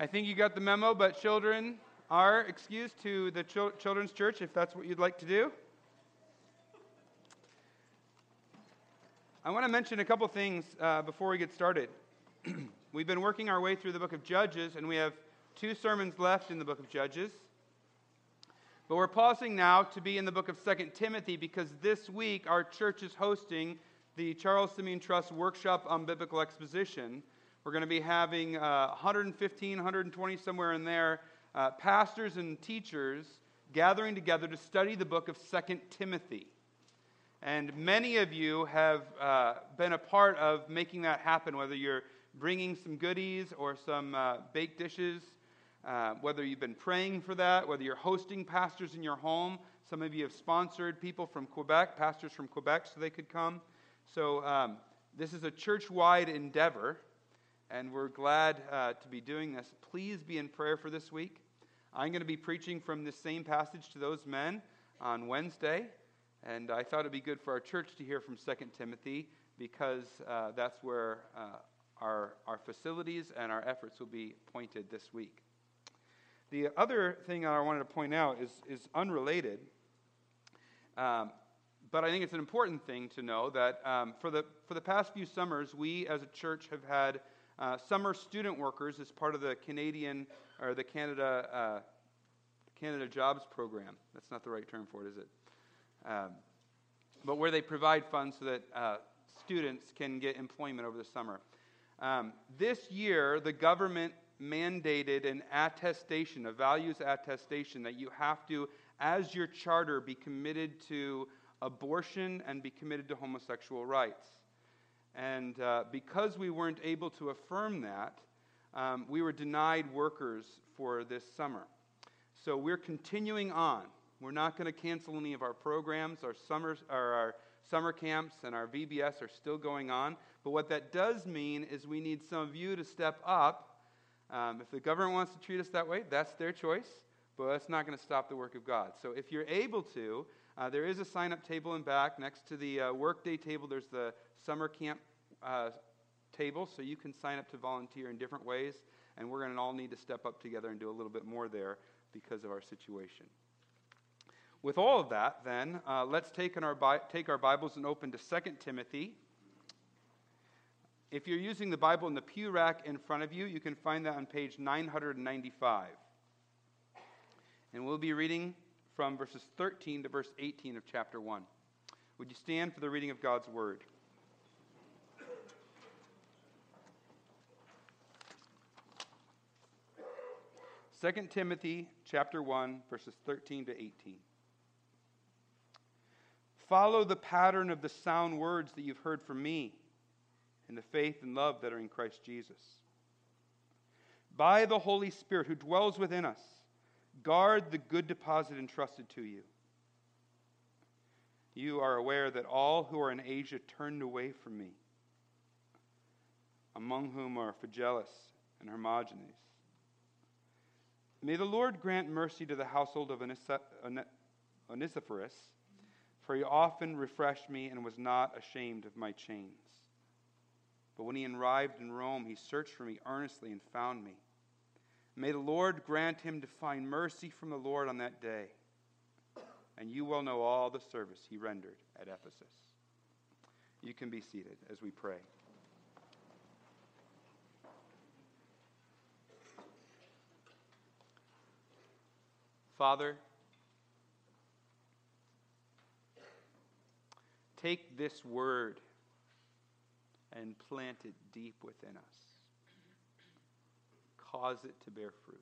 I think you got the memo, but children are excused to the chil- children's church if that's what you'd like to do. I want to mention a couple things uh, before we get started. We've been working our way through the book of Judges, and we have two sermons left in the book of Judges. But we're pausing now to be in the book of 2 Timothy because this week our church is hosting the Charles Simeon Trust Workshop on Biblical Exposition. We're going to be having uh, 115, 120, somewhere in there, uh, pastors and teachers gathering together to study the book of 2 Timothy. And many of you have uh, been a part of making that happen, whether you're bringing some goodies or some uh, baked dishes uh, whether you've been praying for that, whether you're hosting pastors in your home. Some of you have sponsored people from Quebec, pastors from Quebec, so they could come. So, um, this is a church wide endeavor, and we're glad uh, to be doing this. Please be in prayer for this week. I'm going to be preaching from this same passage to those men on Wednesday, and I thought it'd be good for our church to hear from 2 Timothy because uh, that's where uh, our, our facilities and our efforts will be pointed this week. The other thing I wanted to point out is, is unrelated, um, but I think it's an important thing to know that um, for, the, for the past few summers, we as a church have had uh, summer student workers as part of the Canadian or the Canada, uh, Canada Jobs Program. That's not the right term for it, is it? Um, but where they provide funds so that uh, students can get employment over the summer. Um, this year, the government mandated an attestation, a values attestation, that you have to, as your charter, be committed to abortion and be committed to homosexual rights. And uh, because we weren't able to affirm that, um, we were denied workers for this summer. So we're continuing on. We're not going to cancel any of our programs. Our, summers, our summer camps and our VBS are still going on. But what that does mean is we need some of you to step up um, if the government wants to treat us that way, that's their choice, but that's not going to stop the work of God. So if you're able to, uh, there is a sign up table in back. Next to the uh, workday table, there's the summer camp uh, table, so you can sign up to volunteer in different ways. And we're going to all need to step up together and do a little bit more there because of our situation. With all of that, then, uh, let's take, our Bi- take our Bibles and open to 2 Timothy if you're using the Bible in the pew rack in front of you, you can find that on page 995. And we'll be reading from verses 13 to verse 18 of chapter 1. Would you stand for the reading of God's word? Second Timothy chapter 1 verses 13 to 18. Follow the pattern of the sound words that you've heard from me and the faith and love that are in Christ Jesus. By the Holy Spirit who dwells within us, guard the good deposit entrusted to you. You are aware that all who are in Asia turned away from me, among whom are Phygelus and Hermogenes. May the Lord grant mercy to the household of Onesiphorus, for he often refreshed me and was not ashamed of my chains. But when he arrived in Rome, he searched for me earnestly and found me. May the Lord grant him to find mercy from the Lord on that day. And you will know all the service he rendered at Ephesus. You can be seated as we pray. Father, take this word and plant it deep within us. Cause it to bear fruit.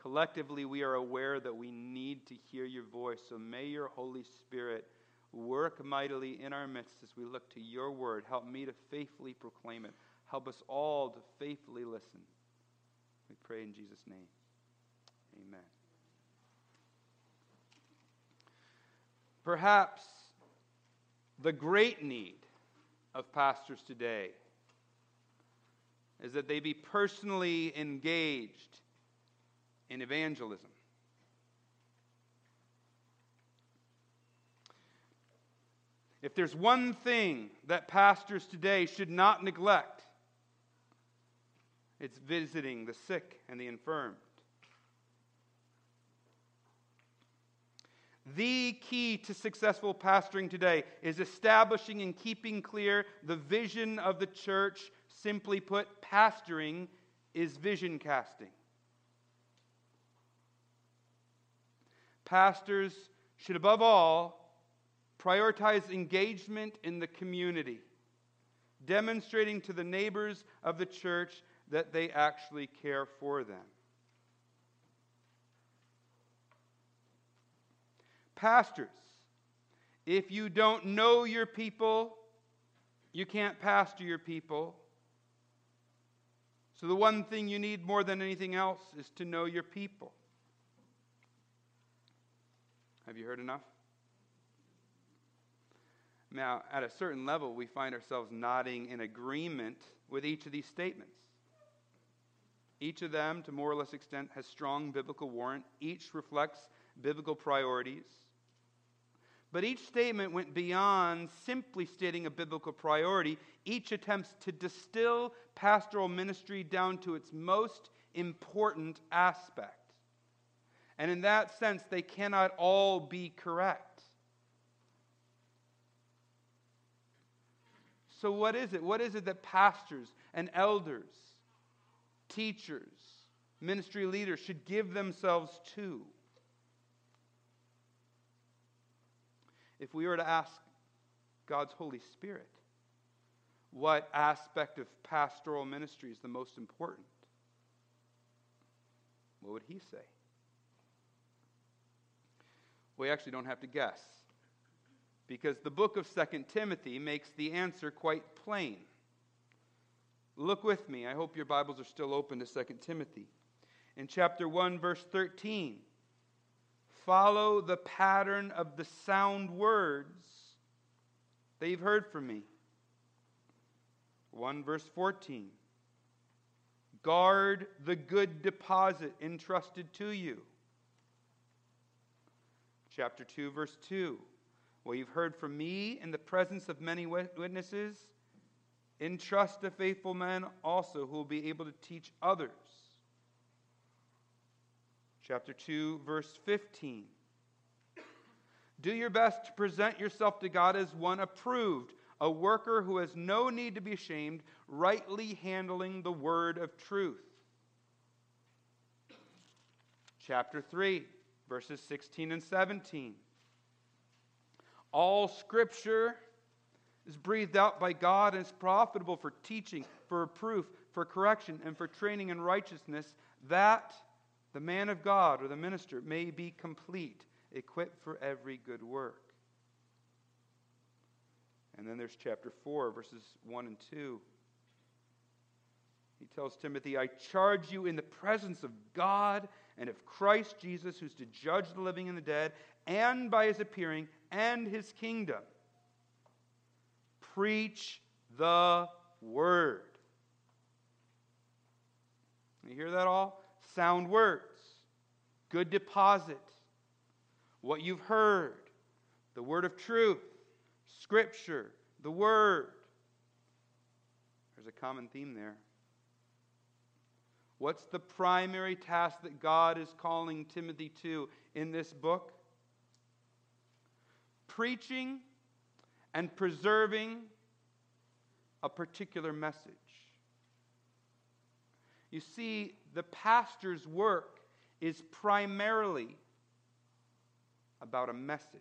Collectively, we are aware that we need to hear your voice, so may your Holy Spirit work mightily in our midst as we look to your word. Help me to faithfully proclaim it. Help us all to faithfully listen. We pray in Jesus' name. Amen. Perhaps the great need of pastors today is that they be personally engaged in evangelism. If there's one thing that pastors today should not neglect, it's visiting the sick and the infirmed. The key to successful pastoring today is establishing and keeping clear the vision of the church. Simply put, pastoring is vision casting. Pastors should, above all, prioritize engagement in the community, demonstrating to the neighbors of the church that they actually care for them. Pastors, if you don't know your people, you can't pastor your people. So, the one thing you need more than anything else is to know your people. Have you heard enough? Now, at a certain level, we find ourselves nodding in agreement with each of these statements. Each of them, to more or less extent, has strong biblical warrant. Each reflects biblical priorities. But each statement went beyond simply stating a biblical priority. Each attempts to distill pastoral ministry down to its most important aspect. And in that sense, they cannot all be correct. So, what is it? What is it that pastors and elders, teachers, ministry leaders should give themselves to? If we were to ask God's Holy Spirit what aspect of pastoral ministry is the most important, what would he say? We actually don't have to guess because the book of 2 Timothy makes the answer quite plain. Look with me. I hope your Bibles are still open to 2 Timothy. In chapter 1, verse 13, follow the pattern of the sound words that you've heard from me. 1 verse 14. Guard the good deposit entrusted to you. Chapter 2, verse 2. Well, you've heard from me in the presence of many witnesses. Entrust a faithful man also who will be able to teach others chapter 2, verse 15. Do your best to present yourself to God as one approved, a worker who has no need to be ashamed, rightly handling the word of truth. Chapter 3, verses 16 and 17. All scripture is breathed out by God and is profitable for teaching, for reproof, for correction, and for training in righteousness, that the man of God or the minister may be complete, equipped for every good work. And then there's chapter 4, verses 1 and 2. He tells Timothy, I charge you in the presence of God and of Christ Jesus, who's to judge the living and the dead, and by his appearing and his kingdom. Preach the word. You hear that all? sound words, good deposit, what you've heard, the word of truth, scripture, the word. There's a common theme there. What's the primary task that God is calling Timothy to in this book? Preaching and preserving a particular message. You see, the pastor's work is primarily about a message.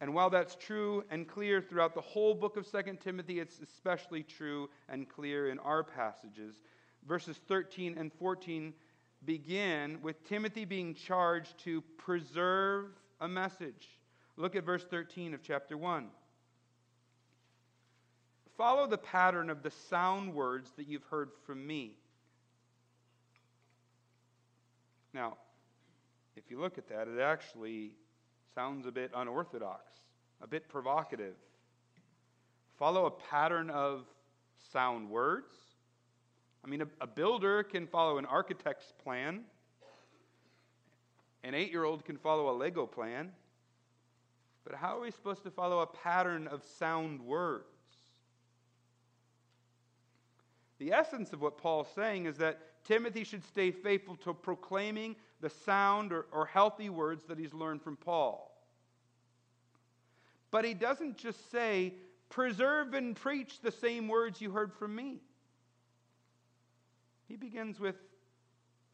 And while that's true and clear throughout the whole book of 2 Timothy, it's especially true and clear in our passages. Verses 13 and 14 begin with Timothy being charged to preserve a message. Look at verse 13 of chapter 1. Follow the pattern of the sound words that you've heard from me. Now, if you look at that, it actually sounds a bit unorthodox, a bit provocative. Follow a pattern of sound words. I mean, a, a builder can follow an architect's plan, an eight year old can follow a Lego plan. But how are we supposed to follow a pattern of sound words? The essence of what Paul's saying is that Timothy should stay faithful to proclaiming the sound or, or healthy words that he's learned from Paul. But he doesn't just say, preserve and preach the same words you heard from me. He begins with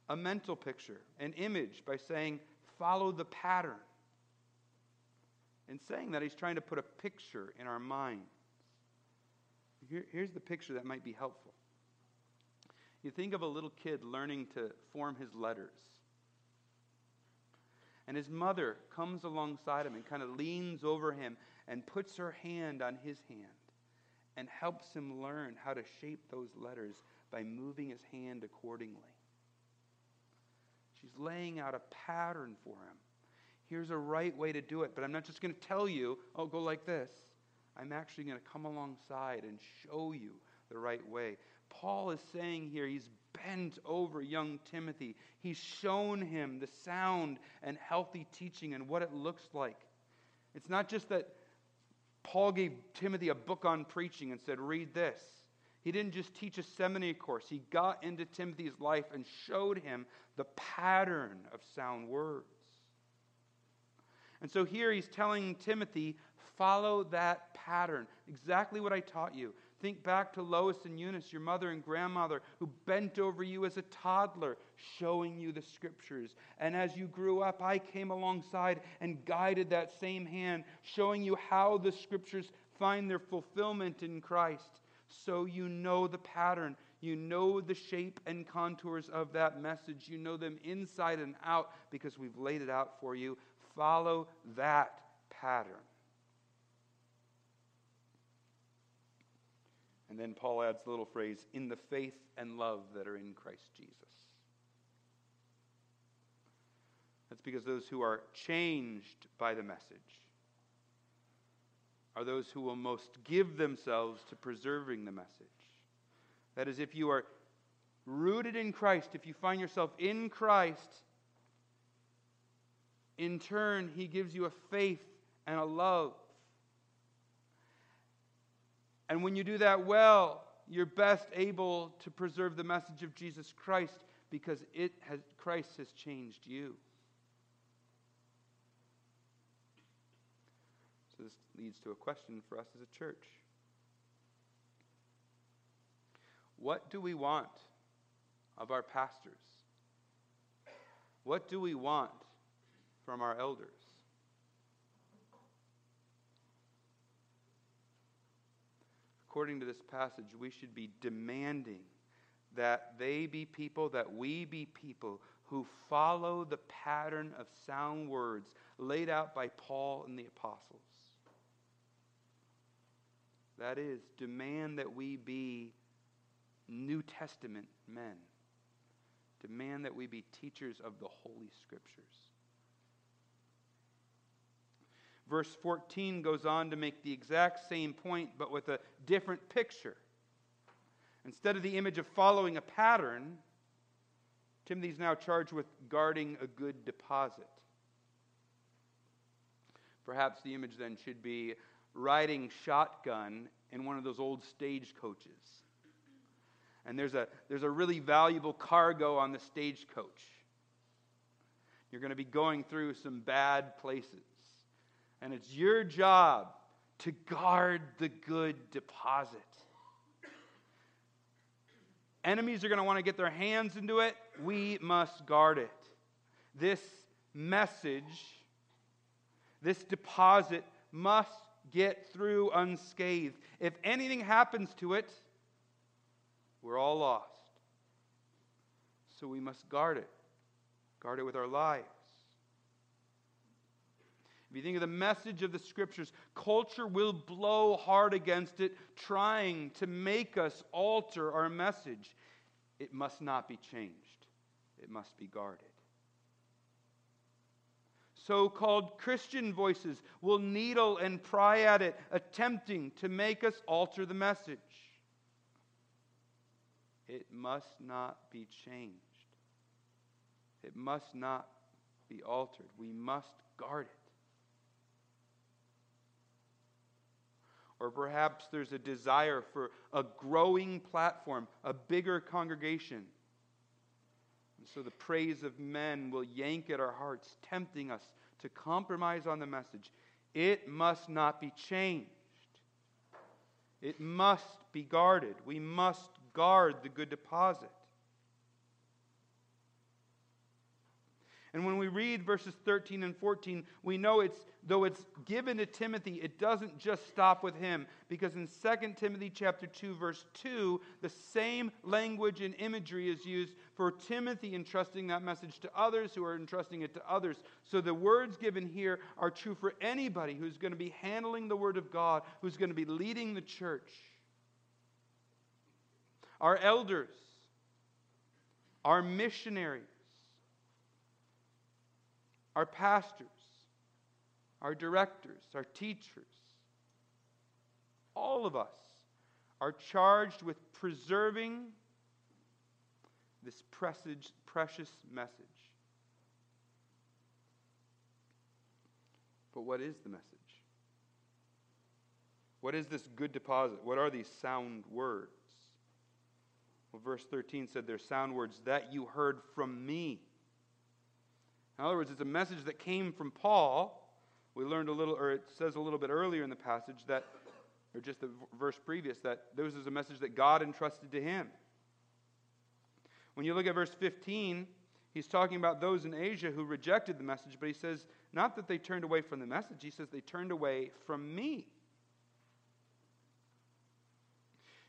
a mental picture, an image, by saying, follow the pattern. In saying that, he's trying to put a picture in our minds. Here, here's the picture that might be helpful. You think of a little kid learning to form his letters. And his mother comes alongside him and kind of leans over him and puts her hand on his hand and helps him learn how to shape those letters by moving his hand accordingly. She's laying out a pattern for him. Here's a right way to do it, but I'm not just going to tell you, oh, go like this. I'm actually going to come alongside and show you the right way. Paul is saying here, he's bent over young Timothy. He's shown him the sound and healthy teaching and what it looks like. It's not just that Paul gave Timothy a book on preaching and said, read this. He didn't just teach a seminary course, he got into Timothy's life and showed him the pattern of sound words. And so here he's telling Timothy, follow that pattern. Exactly what I taught you. Think back to Lois and Eunice, your mother and grandmother, who bent over you as a toddler, showing you the scriptures. And as you grew up, I came alongside and guided that same hand, showing you how the scriptures find their fulfillment in Christ. So you know the pattern. You know the shape and contours of that message. You know them inside and out because we've laid it out for you. Follow that pattern. And then Paul adds the little phrase, in the faith and love that are in Christ Jesus. That's because those who are changed by the message are those who will most give themselves to preserving the message. That is, if you are rooted in Christ, if you find yourself in Christ, in turn, He gives you a faith and a love and when you do that well, you're best able to preserve the message of Jesus Christ because it has, Christ has changed you. So this leads to a question for us as a church. What do we want of our pastors? What do we want from our elders? According to this passage, we should be demanding that they be people, that we be people who follow the pattern of sound words laid out by Paul and the apostles. That is, demand that we be New Testament men. Demand that we be teachers of the Holy Scriptures. Verse 14 goes on to make the exact same point, but with a different picture. Instead of the image of following a pattern, Timothy's now charged with guarding a good deposit. Perhaps the image then should be riding shotgun in one of those old stagecoaches. And there's a, there's a really valuable cargo on the stagecoach. You're going to be going through some bad places. And it's your job to guard the good deposit. Enemies are going to want to get their hands into it. We must guard it. This message, this deposit must get through unscathed. If anything happens to it, we're all lost. So we must guard it. Guard it with our lives. If you think of the message of the scriptures, culture will blow hard against it, trying to make us alter our message. It must not be changed, it must be guarded. So called Christian voices will needle and pry at it, attempting to make us alter the message. It must not be changed. It must not be altered. We must guard it. Or perhaps there's a desire for a growing platform, a bigger congregation. And so the praise of men will yank at our hearts, tempting us to compromise on the message. It must not be changed. It must be guarded. We must guard the good deposit. And when we read verses 13 and 14, we know it's though it's given to Timothy, it doesn't just stop with him because in 2 Timothy chapter 2 verse 2, the same language and imagery is used for Timothy entrusting that message to others who are entrusting it to others. So the words given here are true for anybody who's going to be handling the word of God, who's going to be leading the church. Our elders, our missionaries, our pastors, our directors, our teachers, all of us are charged with preserving this precious message. But what is the message? What is this good deposit? What are these sound words? Well, verse 13 said they're sound words that you heard from me. In other words, it's a message that came from Paul. We learned a little, or it says a little bit earlier in the passage that, or just the verse previous, that this is a message that God entrusted to him. When you look at verse 15, he's talking about those in Asia who rejected the message, but he says, not that they turned away from the message, he says they turned away from me.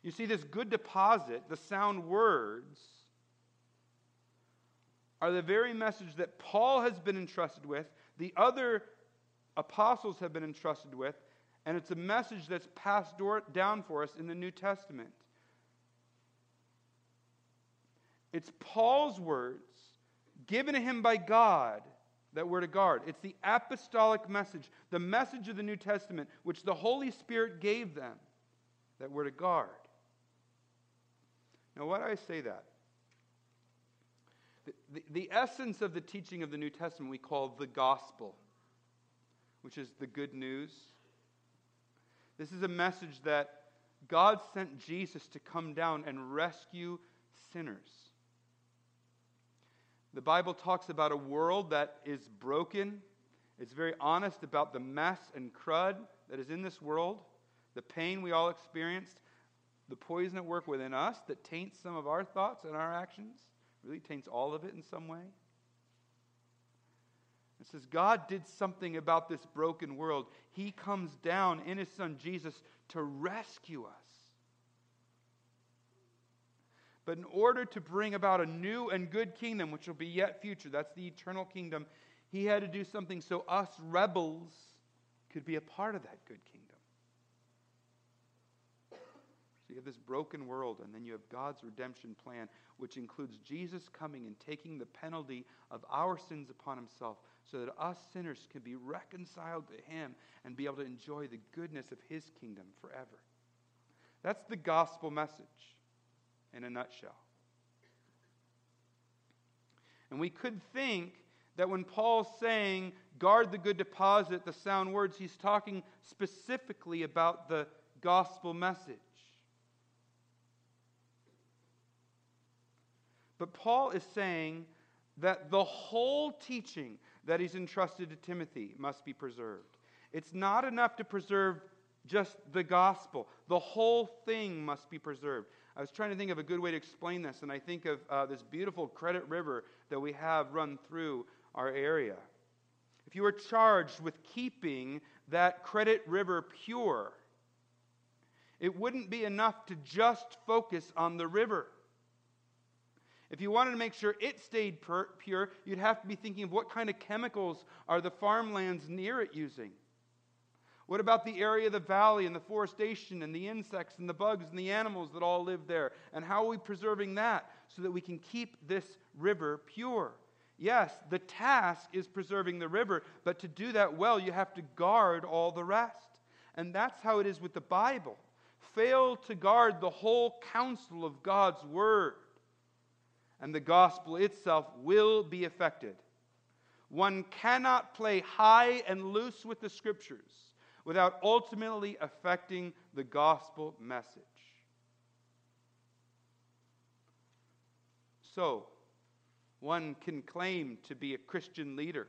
You see, this good deposit, the sound words, are the very message that Paul has been entrusted with, the other apostles have been entrusted with, and it's a message that's passed down for us in the New Testament. It's Paul's words given to him by God that we're to guard. It's the apostolic message, the message of the New Testament, which the Holy Spirit gave them that we're to guard. Now, why do I say that? The, essence of the teaching of the New Testament we call the gospel, which is the good news. This is a message that God sent Jesus to come down and rescue sinners. The Bible talks about a world that is broken. It's very honest about the mess and crud that is in this world, the pain we all experienced, the poison at work within us that taints some of our thoughts and our actions really taints all of it in some way. It says God did something about this broken world. He comes down in his son Jesus to rescue us. But in order to bring about a new and good kingdom, which will be yet future, that's the eternal kingdom, he had to do something so us rebels could be a part of that good kingdom. So you have this broken world, and then you have God's redemption plan, which includes Jesus coming and taking the penalty of our sins upon himself so that us sinners can be reconciled to him and be able to enjoy the goodness of his kingdom forever. That's the gospel message in a nutshell. And we could think that when Paul's saying, guard the good deposit, the sound words, he's talking specifically about the gospel message. But Paul is saying that the whole teaching that he's entrusted to Timothy must be preserved. It's not enough to preserve just the gospel, the whole thing must be preserved. I was trying to think of a good way to explain this, and I think of uh, this beautiful Credit River that we have run through our area. If you were charged with keeping that Credit River pure, it wouldn't be enough to just focus on the river. If you wanted to make sure it stayed pure, you'd have to be thinking of what kind of chemicals are the farmlands near it using? What about the area of the valley and the forestation and the insects and the bugs and the animals that all live there? And how are we preserving that so that we can keep this river pure? Yes, the task is preserving the river, but to do that well, you have to guard all the rest. And that's how it is with the Bible. Fail to guard the whole counsel of God's Word and the gospel itself will be affected. One cannot play high and loose with the scriptures. without ultimately affecting the gospel message. So, one can claim to be a Christian leader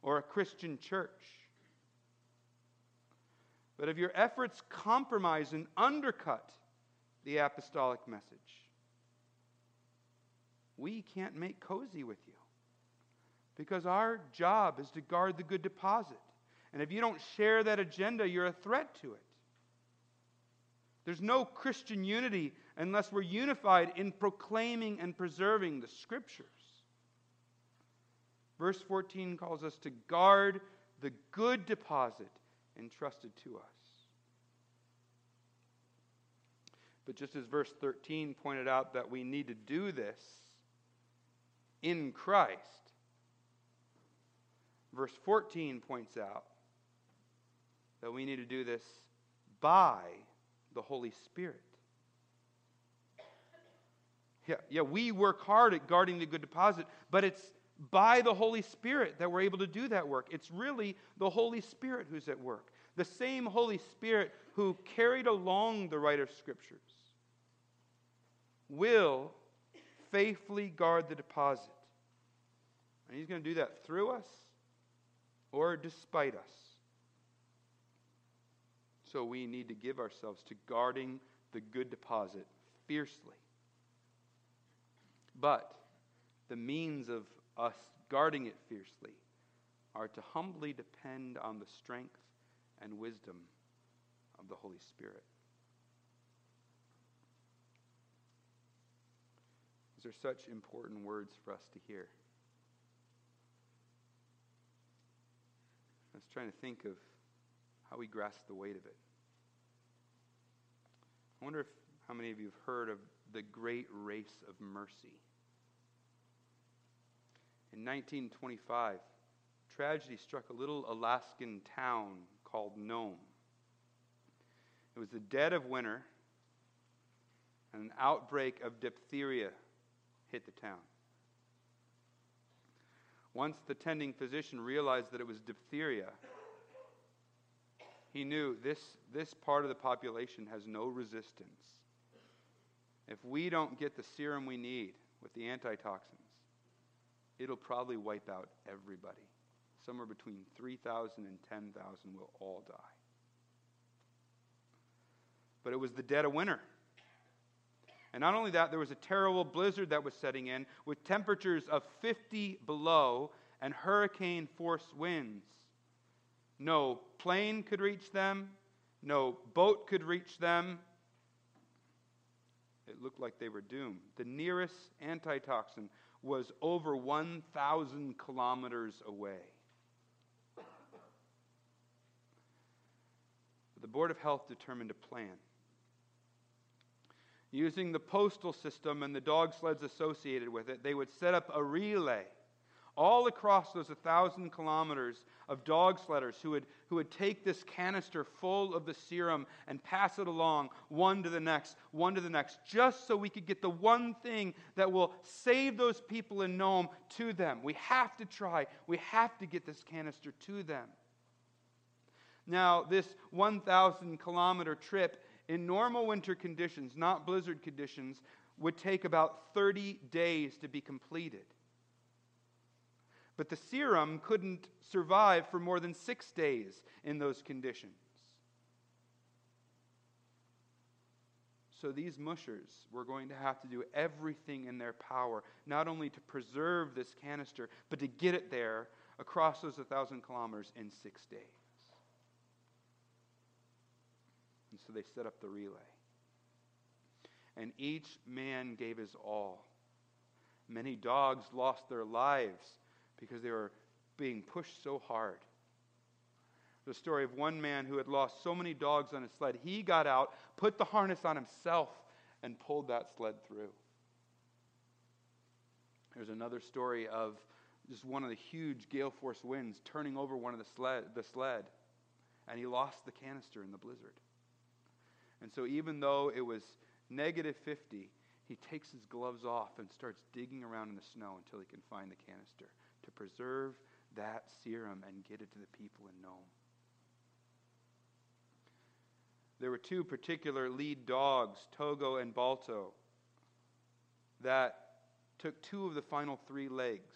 or a Christian church. But if your efforts compromise and undercut the apostolic message, we can't make cozy with you because our job is to guard the good deposit. And if you don't share that agenda, you're a threat to it. There's no Christian unity unless we're unified in proclaiming and preserving the scriptures. Verse 14 calls us to guard the good deposit entrusted to us. But just as verse 13 pointed out that we need to do this in Christ, verse 14 points out that we need to do this by the Holy Spirit. Yeah, yeah, we work hard at guarding the good deposit, but it's by the Holy Spirit that we're able to do that work. It's really the Holy Spirit who's at work. The same Holy Spirit who carried along the writer of Scriptures will faithfully guard the deposit. And He's going to do that through us or despite us. So we need to give ourselves to guarding the good deposit fiercely. But the means of us guarding it fiercely are to humbly depend on the strength and wisdom of the Holy Spirit. These are such important words for us to hear. I was trying to think of how we grasp the weight of it. I wonder if how many of you have heard of the great race of mercy. In 1925, tragedy struck a little Alaskan town called Nome. It was the dead of winter, and an outbreak of diphtheria hit the town. Once the tending physician realized that it was diphtheria, he knew this, this part of the population has no resistance. If we don't get the serum we need with the antitoxins, it'll probably wipe out everybody. Somewhere between 3,000 and 10,000 will all die. But it was the dead of winter. And not only that, there was a terrible blizzard that was setting in with temperatures of 50 below and hurricane force winds. No plane could reach them, no boat could reach them. It looked like they were doomed. The nearest antitoxin was over 1,000 kilometers away. The Board of Health determined a plan. Using the postal system and the dog sleds associated with it, they would set up a relay all across those 1,000 kilometers of dog sledders who would, who would take this canister full of the serum and pass it along one to the next, one to the next, just so we could get the one thing that will save those people in Nome to them. We have to try, we have to get this canister to them. Now, this 1,000 kilometer trip in normal winter conditions, not blizzard conditions, would take about 30 days to be completed. But the serum couldn't survive for more than six days in those conditions. So these mushers were going to have to do everything in their power, not only to preserve this canister, but to get it there across those 1,000 kilometers in six days. And so they set up the relay. And each man gave his all. Many dogs lost their lives because they were being pushed so hard. The story of one man who had lost so many dogs on his sled, he got out, put the harness on himself, and pulled that sled through. There's another story of just one of the huge gale force winds turning over one of the sled, the sled, and he lost the canister in the blizzard. And so, even though it was negative 50, he takes his gloves off and starts digging around in the snow until he can find the canister to preserve that serum and get it to the people in Nome. there were two particular lead dogs, Togo and Balto, that took two of the final three legs.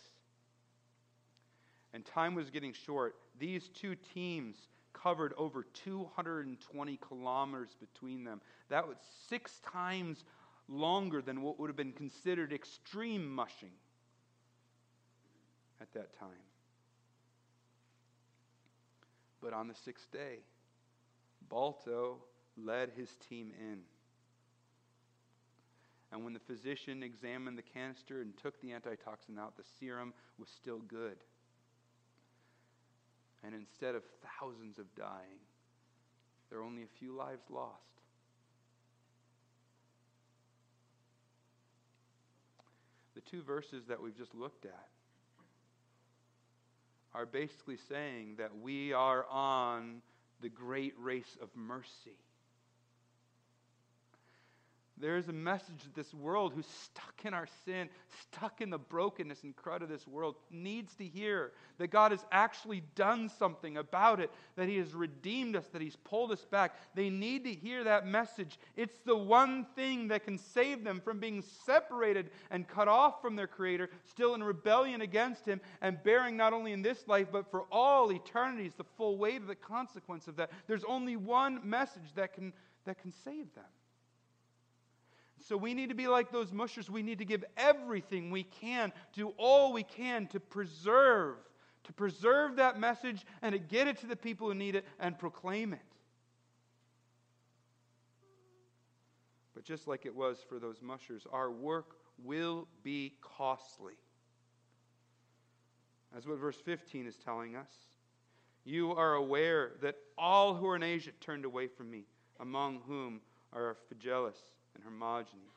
And time was getting short. These two teams covered over 220 kilometers between them. That was six times longer than what would have been considered extreme mushing at that time. But on the sixth day, Balto led his team in. And when the physician examined the canister and took the antitoxin out, the serum was still good. And instead of thousands of dying, there are only a few lives lost. The two verses that we've just looked at are basically saying that we are on the great race of mercy. There is a message that this world, who's stuck in our sin, stuck in the brokenness and crud of this world, needs to hear that God has actually done something about it, that He has redeemed us, that He's pulled us back. They need to hear that message. It's the one thing that can save them from being separated and cut off from their Creator, still in rebellion against Him, and bearing not only in this life, but for all eternities the full weight of the consequence of that. There's only one message that can, that can save them. So we need to be like those mushers. We need to give everything we can, do all we can to preserve, to preserve that message and to get it to the people who need it and proclaim it. But just like it was for those mushers, our work will be costly. That's what verse 15 is telling us. You are aware that all who are in Asia turned away from me, among whom are Phygelus and Hermogenes.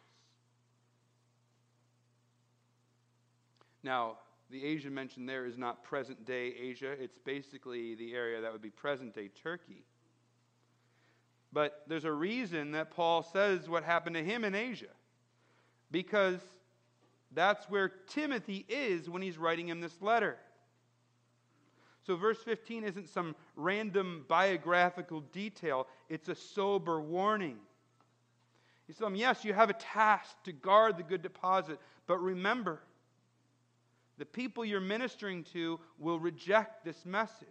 Now, the Asia mentioned there is not present day Asia, it's basically the area that would be present day Turkey. But there's a reason that Paul says what happened to him in Asia. Because that's where Timothy is when he's writing him this letter. So, verse 15 isn't some random biographical detail, it's a sober warning. He said, Yes, you have a task to guard the good deposit, but remember, the people you're ministering to will reject this message.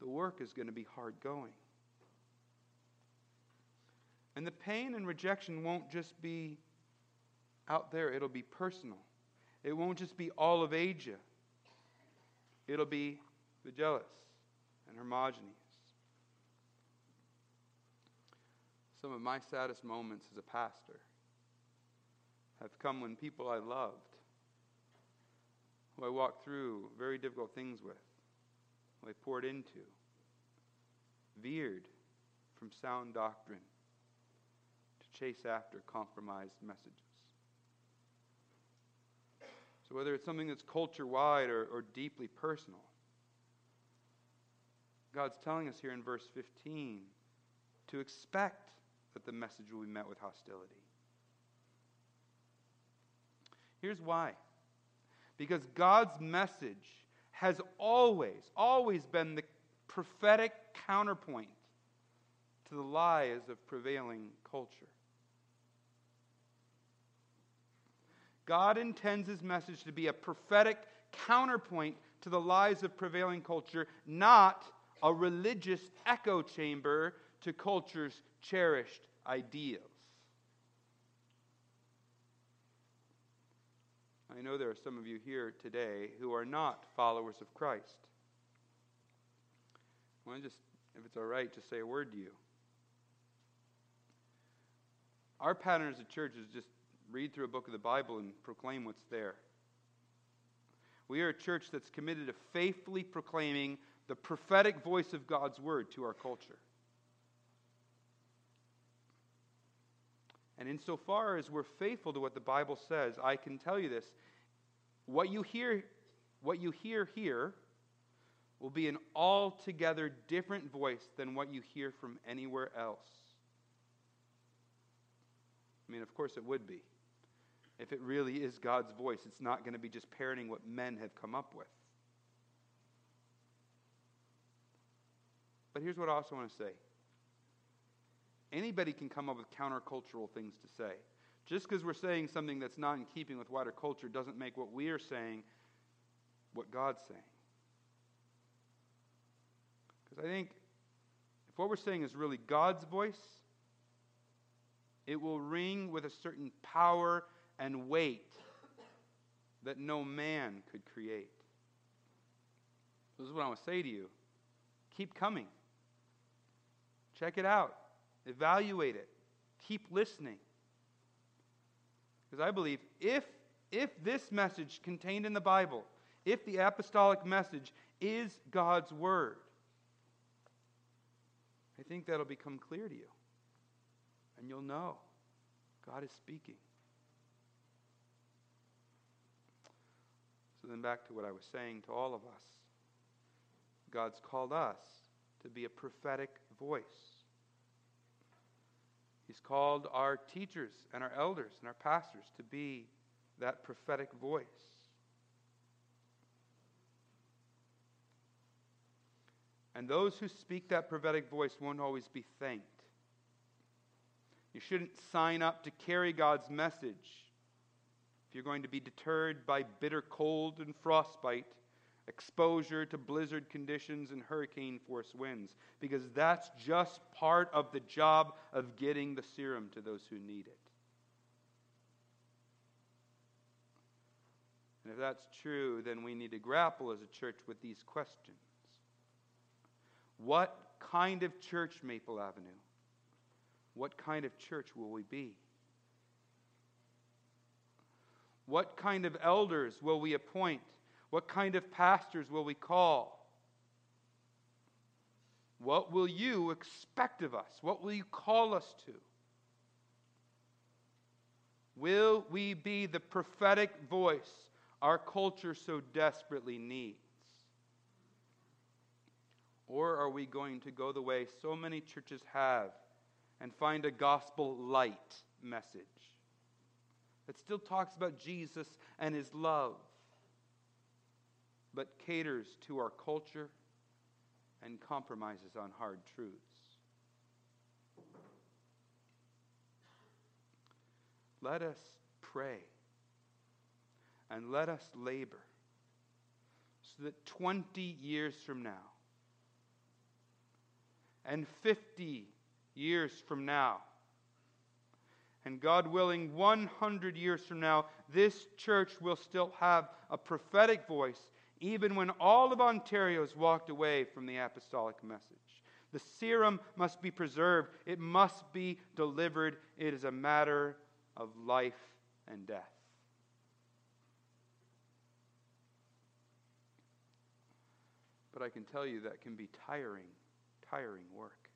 The work is going to be hard going. And the pain and rejection won't just be out there, it'll be personal. It won't just be all of Asia, it'll be Phygelus and Hermogenes. Some of my saddest moments as a pastor have come when people I loved, who I walked through very difficult things with, who I poured into, veered from sound doctrine to chase after compromised messages. So, whether it's something that's culture wide or, or deeply personal, God's telling us here in verse 15 to expect that the message will be met with hostility. Here's why because God's message has always, always been the prophetic counterpoint to the lies of prevailing culture. God intends his message to be a prophetic counterpoint to the lies of prevailing culture, not a religious echo chamber to culture's cherished ideals. I know there are some of you here today who are not followers of Christ. I want to just, if it's all right, just say a word to you. Our pattern as a church is just read through a book of the Bible and proclaim what's there. We are a church that's committed to faithfully proclaiming the prophetic voice of God's word to our culture. And insofar as we're faithful to what the Bible says, I can tell you this. What you hear, what you hear here will be an altogether different voice than what you hear from anywhere else. I mean, of course it would be. If it really is God's voice, it's not going to be just parroting what men have come up with. But here's what I also want to say anybody can come up with countercultural things to say. Just because we're saying something that's not in keeping with wider culture doesn't make what we are saying what God's saying. Because I think if what we're saying is really God's voice, it will ring with a certain power and weight that no man could create. This is what I want to say to you. Keep coming. Check it out. Evaluate it. Keep listening. Because I believe if, if this message contained in the Bible, if the apostolic message is God's word, I think that'll become clear to you. And you'll know God is speaking. So then, back to what I was saying to all of us God's called us to be a prophetic voice. He's called our teachers and our elders and our pastors to be that prophetic voice. And those who speak that prophetic voice won't always be thanked. You shouldn't sign up to carry God's message if you're going to be deterred by bitter cold and frostbite, exposure to blizzard conditions and hurricane force winds, because that's just part of the job of getting the serum to those who need it. And if that's true, then we need to grapple as a church with these questions. What kind of church, Maple Avenue? What kind of church will we be? What kind of elders will we appoint? What kind of pastors will we call? What will you expect of us? What will you call us to? Will we be the prophetic voice our culture so desperately needs? Or are we going to go the way so many churches have and find a gospel light message? that still talks about Jesus and his love, but caters to our culture and compromises on hard truths. Let us pray and let us labor so that 20 years from now and 50 years from now and God willing, 100 years from now, this church will still have a prophetic voice, even when all of Ontario has walked away from the apostolic message. The serum must be preserved, it must be delivered. It is a matter of life and death. But I can tell you that can be tiring, tiring work.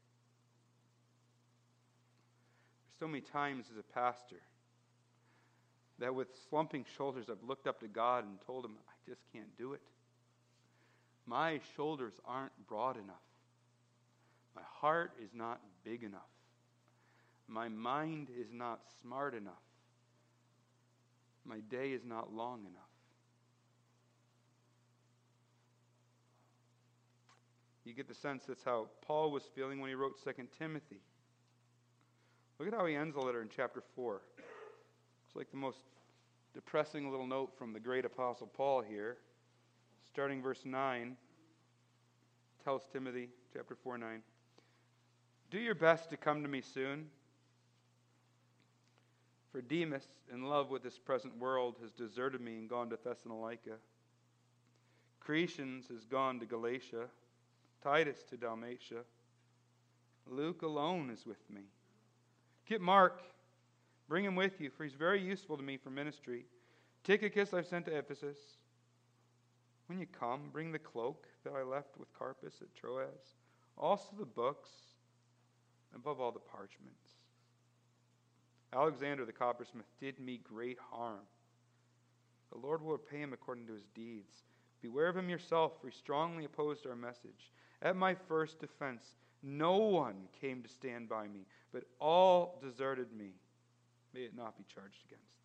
There's so many times as a pastor that with slumping shoulders, I've looked up to God and told him, I just can't do it. My shoulders aren't broad enough. My heart is not big enough. My mind is not smart enough. My day is not long enough. You get the sense that's how Paul was feeling when he wrote 2 Timothy. Look at how he ends the letter in chapter 4. It's like the most depressing little note from the great apostle Paul here. Starting verse 9, tells Timothy, chapter 4 9, Do your best to come to me soon. For Demas, in love with this present world, has deserted me and gone to Thessalonica. Crescens has gone to Galatia, Titus to Dalmatia. Luke alone is with me. Get Mark, bring him with you, for he's very useful to me for ministry. Tychicus I've sent to Ephesus. When you come, bring the cloak that I left with Carpus at Troas, also the books, and above all the parchments. Alexander the coppersmith did me great harm. The Lord will repay him according to his deeds. Beware of him yourself, for he strongly opposed our message. At my first defense, no one came to stand by me, but all deserted me. May it not be charged against.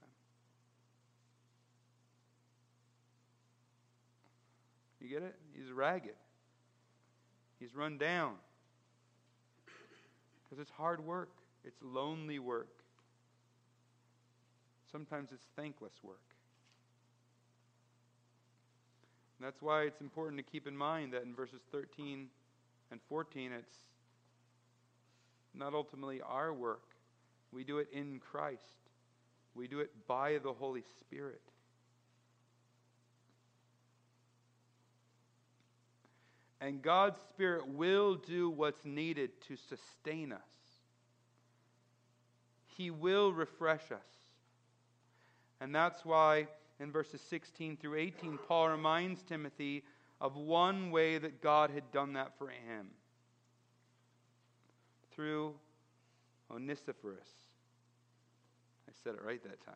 You get it? He's ragged. He's run down. Because it's hard work, it's lonely work. Sometimes it's thankless work. And that's why it's important to keep in mind that in verses 13 and 14, it's not ultimately our work. We do it in Christ, we do it by the Holy Spirit. And God's Spirit will do what's needed to sustain us. He will refresh us. And that's why in verses 16 through 18, Paul reminds Timothy of one way that God had done that for him through Onesiphorus. I said it right that time.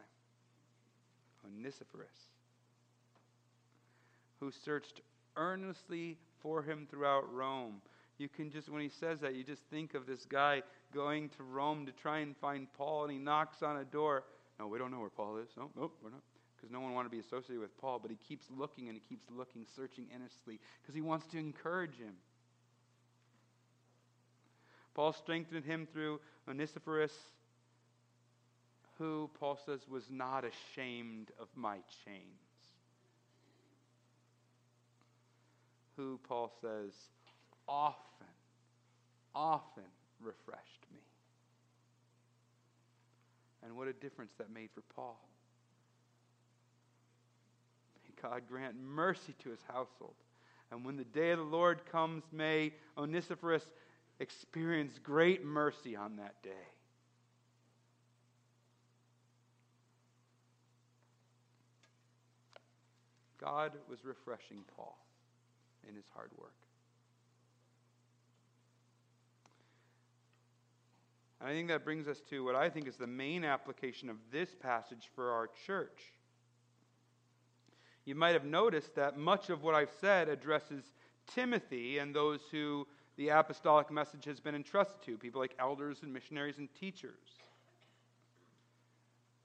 Onesiphorus, who searched earnestly for him throughout Rome. You can just, when he says that, you just think of this guy going to Rome to try and find Paul, and he knocks on a door. No, we don't know where Paul is. No, nope, we're not. Because no one wanted to be associated with Paul, but he keeps looking and he keeps looking, searching earnestly, because he wants to encourage him. Paul strengthened him through Onesiphorus, who, Paul says, was not ashamed of my chains. Who, Paul says, often, often refreshed me. And what a difference that made for Paul. May God grant mercy to his household. And when the day of the Lord comes, may Onesiphorus experience great mercy on that day. God was refreshing Paul in his hard work. And I think that brings us to what I think is the main application of this passage for our church. You might have noticed that much of what I've said addresses Timothy and those who the apostolic message has been entrusted to people like elders and missionaries and teachers.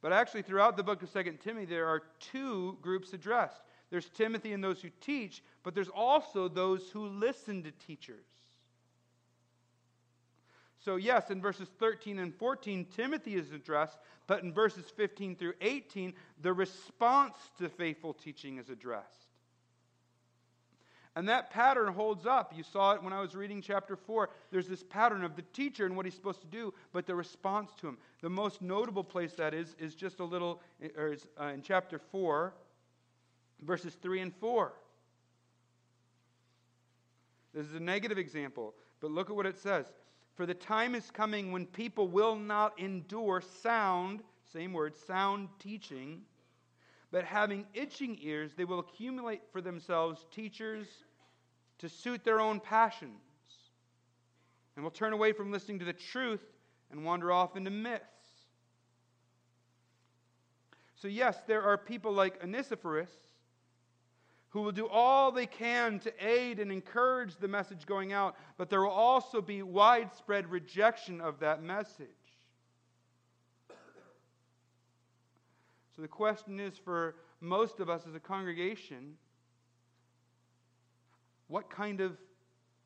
But actually, throughout the book of 2 Timothy, there are two groups addressed there's Timothy and those who teach, but there's also those who listen to teachers. So, yes, in verses 13 and 14, Timothy is addressed, but in verses 15 through 18, the response to faithful teaching is addressed. And that pattern holds up. You saw it when I was reading chapter 4. There's this pattern of the teacher and what he's supposed to do, but the response to him. The most notable place that is is just a little, or is, uh, in chapter 4, verses 3 and 4. This is a negative example, but look at what it says. For the time is coming when people will not endure sound, same word, sound teaching, but having itching ears, they will accumulate for themselves teachers to suit their own passions, and will turn away from listening to the truth and wander off into myths. So, yes, there are people like Onesiphorus who will do all they can to aid and encourage the message going out, but there will also be widespread rejection of that message. So the question is for most of us as a congregation what kind of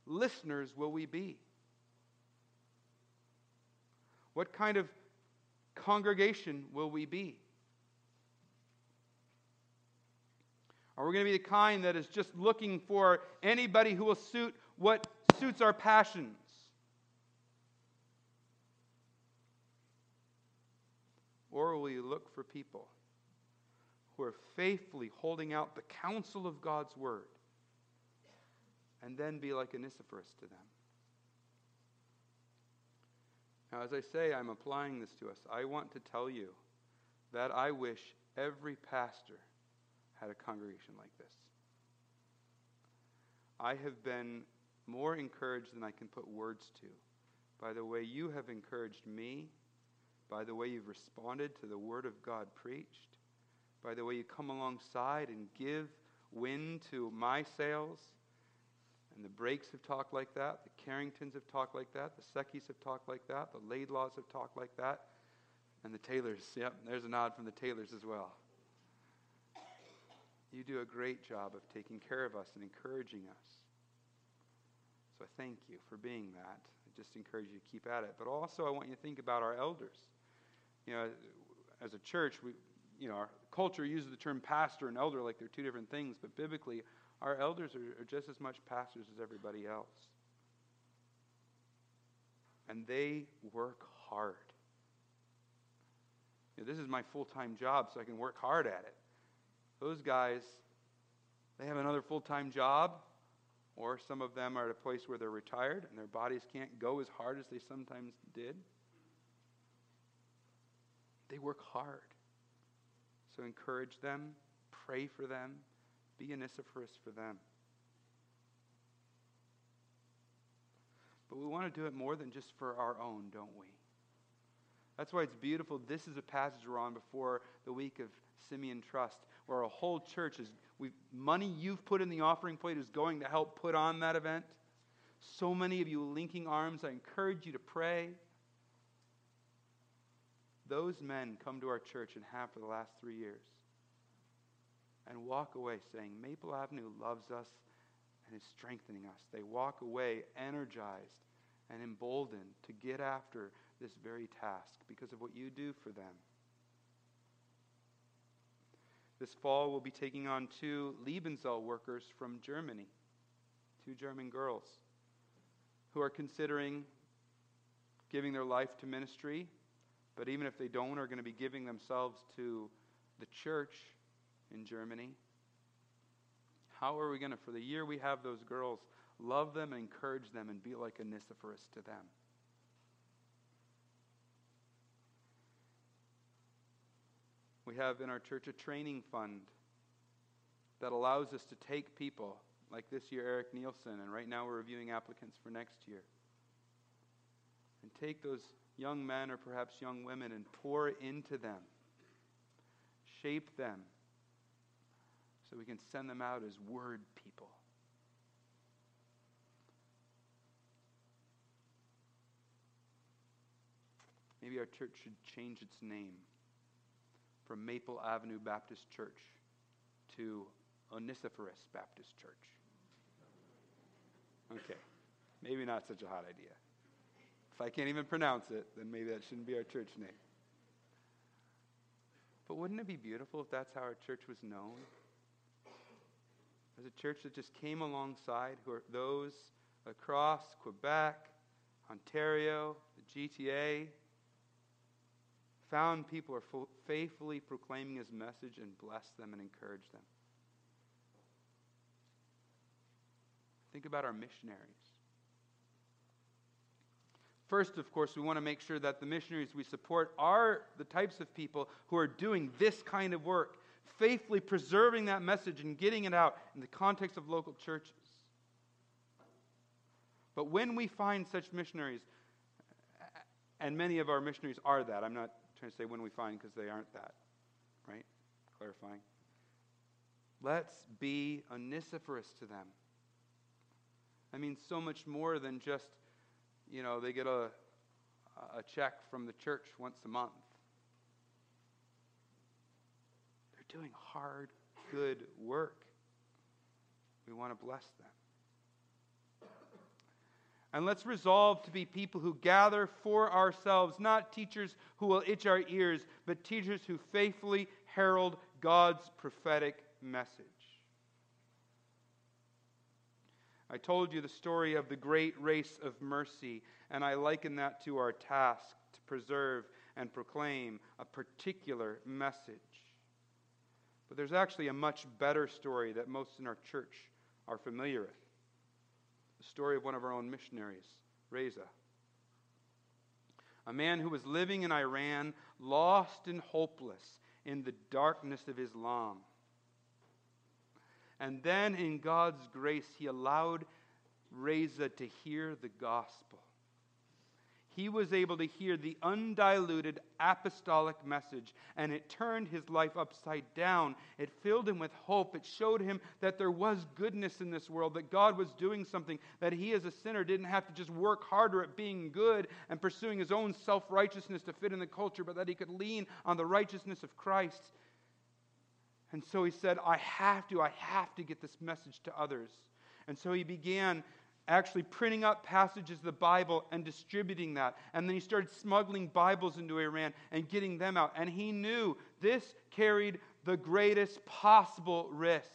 listeners will we be? What kind of congregation will we be? Are we going to be the kind that is just looking for anybody who will suit what suits our passions? Or will we look for people who are faithfully holding out the counsel of God's word and then be like Onesiphorus to them? Now, as I say, I'm applying this to us. I want to tell you that I wish every pastor had a congregation like this. I have been more encouraged than I can put words to by the way you have encouraged me, by the way you've responded to the Word of God preached, by the way you come alongside and give wind to my sails. And the Breaks have talked like that. The Carringtons have talked like that. The Seckies have talked like that. The Laidlaws have talked like that. And the Taylors, yep, there's a nod from the Taylors as well. You do a great job of taking care of us and encouraging us. So I thank you for being that. I just encourage you to keep at it. But also, I want you to think about our elders. You know, as a church, we, you know, our culture uses the term pastor and elder like they're two different things, but biblically, our elders are, are just as much pastors as everybody else. And they work hard. You know, this is my full time job, so I can work hard at it. Those guys, they have another full time job, or some of them are at a place where they're retired and their bodies can't go as hard as they sometimes did. They work hard. So encourage them, pray for them, be Onesiphorus for them. But we want to do it more than just for our own, don't we? That's why it's beautiful. This is a passage we're on before the week of Simeon Trust, where a whole church is money you've put in the offering plate is going to help put on that event. So many of you linking arms. I encourage you to pray. Those men come to our church and have for the last three years and walk away saying, Maple Avenue loves us and is strengthening us. They walk away energized and emboldened to get after this very task because of what you do for them. This fall, we'll be taking on two Liebenzeller workers from Germany, two German girls who are considering giving their life to ministry, but even if they don't, are going to be giving themselves to the church in Germany. How are we going to, for the year we have those girls, love them encourage them and be like a Onesiphorus to them? We have in our church a training fund that allows us to take people, like this year, Eric Nielsen, and right now we're reviewing applicants for next year, and take those young men or perhaps young women and pour into them, shape them, so we can send them out as word people. Maybe our church should change its name from Maple Avenue Baptist Church to Onesiphorus Baptist Church. Okay, maybe not such a hot idea. If I can't even pronounce it, then maybe that shouldn't be our church name. But wouldn't it be beautiful if that's how our church was known? As a church that just came alongside who are those across Quebec, Ontario, the GTA, found people are faithfully proclaiming his message and bless them and encourage them. Think about our missionaries. First, of course, we want to make sure that the missionaries we support are the types of people who are doing this kind of work, faithfully preserving that message and getting it out in the context of local churches. But when we find such missionaries, and many of our missionaries are that, I'm not trying to say when we find because they aren't that, right? Clarifying. Let's be Onesiphorus to them. I mean, so much more than just, you know, they get a, a check from the church once a month. They're doing hard, good work. We want to bless them. And let's resolve to be people who gather for ourselves, not teachers who will itch our ears, but teachers who faithfully herald God's prophetic message. I told you the story of the great race of mercy, and I liken that to our task to preserve and proclaim a particular message. But there's actually a much better story that most in our church are familiar with the story of one of our own missionaries, Reza. A man who was living in Iran, lost and hopeless in the darkness of Islam. And then, in God's grace, he allowed Reza to hear the gospel he was able to hear the undiluted apostolic message, and it turned his life upside down. It filled him with hope. It showed him that there was goodness in this world, that God was doing something, that he, as a sinner, didn't have to just work harder at being good and pursuing his own self righteousness to fit in the culture, but that he could lean on the righteousness of Christ. And so he said, I have to, I have to get this message to others. And so he began actually printing up passages of the Bible and distributing that. And then he started smuggling Bibles into Iran and getting them out. And he knew this carried the greatest possible risk.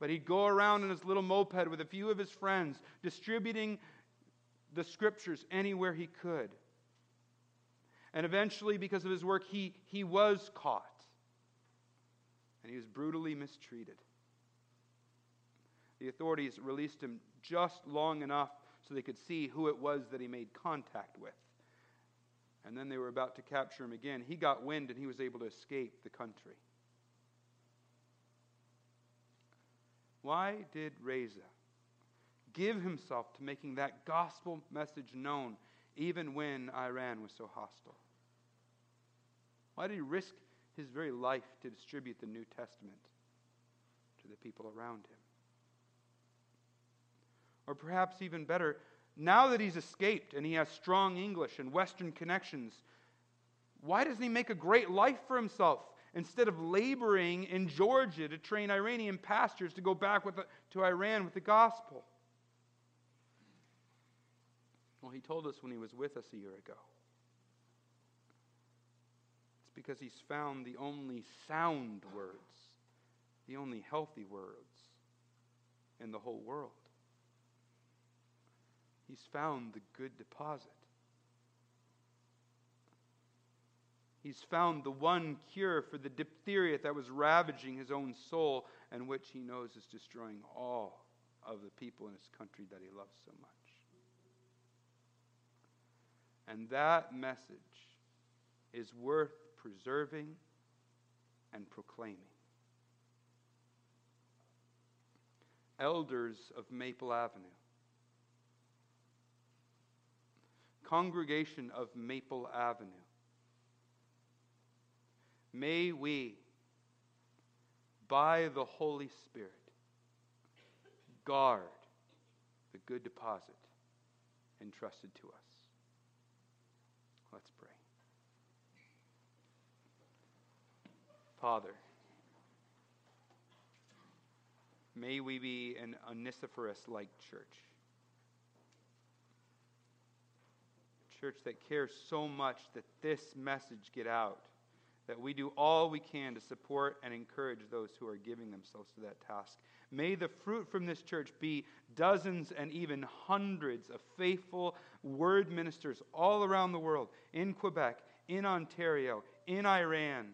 But he'd go around in his little moped with a few of his friends, distributing the scriptures anywhere he could. And eventually, because of his work, he, he was caught. And he was brutally mistreated. The authorities released him just long enough so they could see who it was that he made contact with. And then they were about to capture him again. He got wind and he was able to escape the country. Why did Reza give himself to making that gospel message known even when Iran was so hostile? Why did he risk his very life to distribute the New Testament to the people around him? Or perhaps even better, now that he's escaped and he has strong English and Western connections, why doesn't he make a great life for himself instead of laboring in Georgia to train Iranian pastors to go back the, to Iran with the gospel? Well, he told us when he was with us a year ago. It's because he's found the only sound words, the only healthy words in the whole world. He's found the good deposit. He's found the one cure for the diphtheria that was ravaging his own soul and which he knows is destroying all of the people in his country that he loves so much. And that message is worth preserving and proclaiming. Elders of Maple Avenue congregation of Maple Avenue. May we, by the Holy Spirit, guard the good deposit entrusted to us. Let's pray. Father, may we be an Onesiphorus like church. Church that cares so much that this message get out, that we do all we can to support and encourage those who are giving themselves to that task. May the fruit from this church be dozens and even hundreds of faithful word ministers all around the world, in Quebec, in Ontario, in Iran,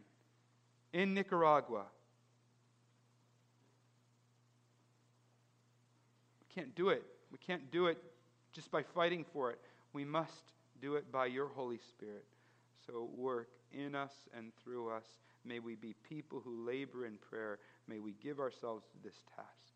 in Nicaragua. We can't do it. We can't do it just by fighting for it. We must do it by your Holy Spirit. So work in us and through us. May we be people who labor in prayer. May we give ourselves to this task.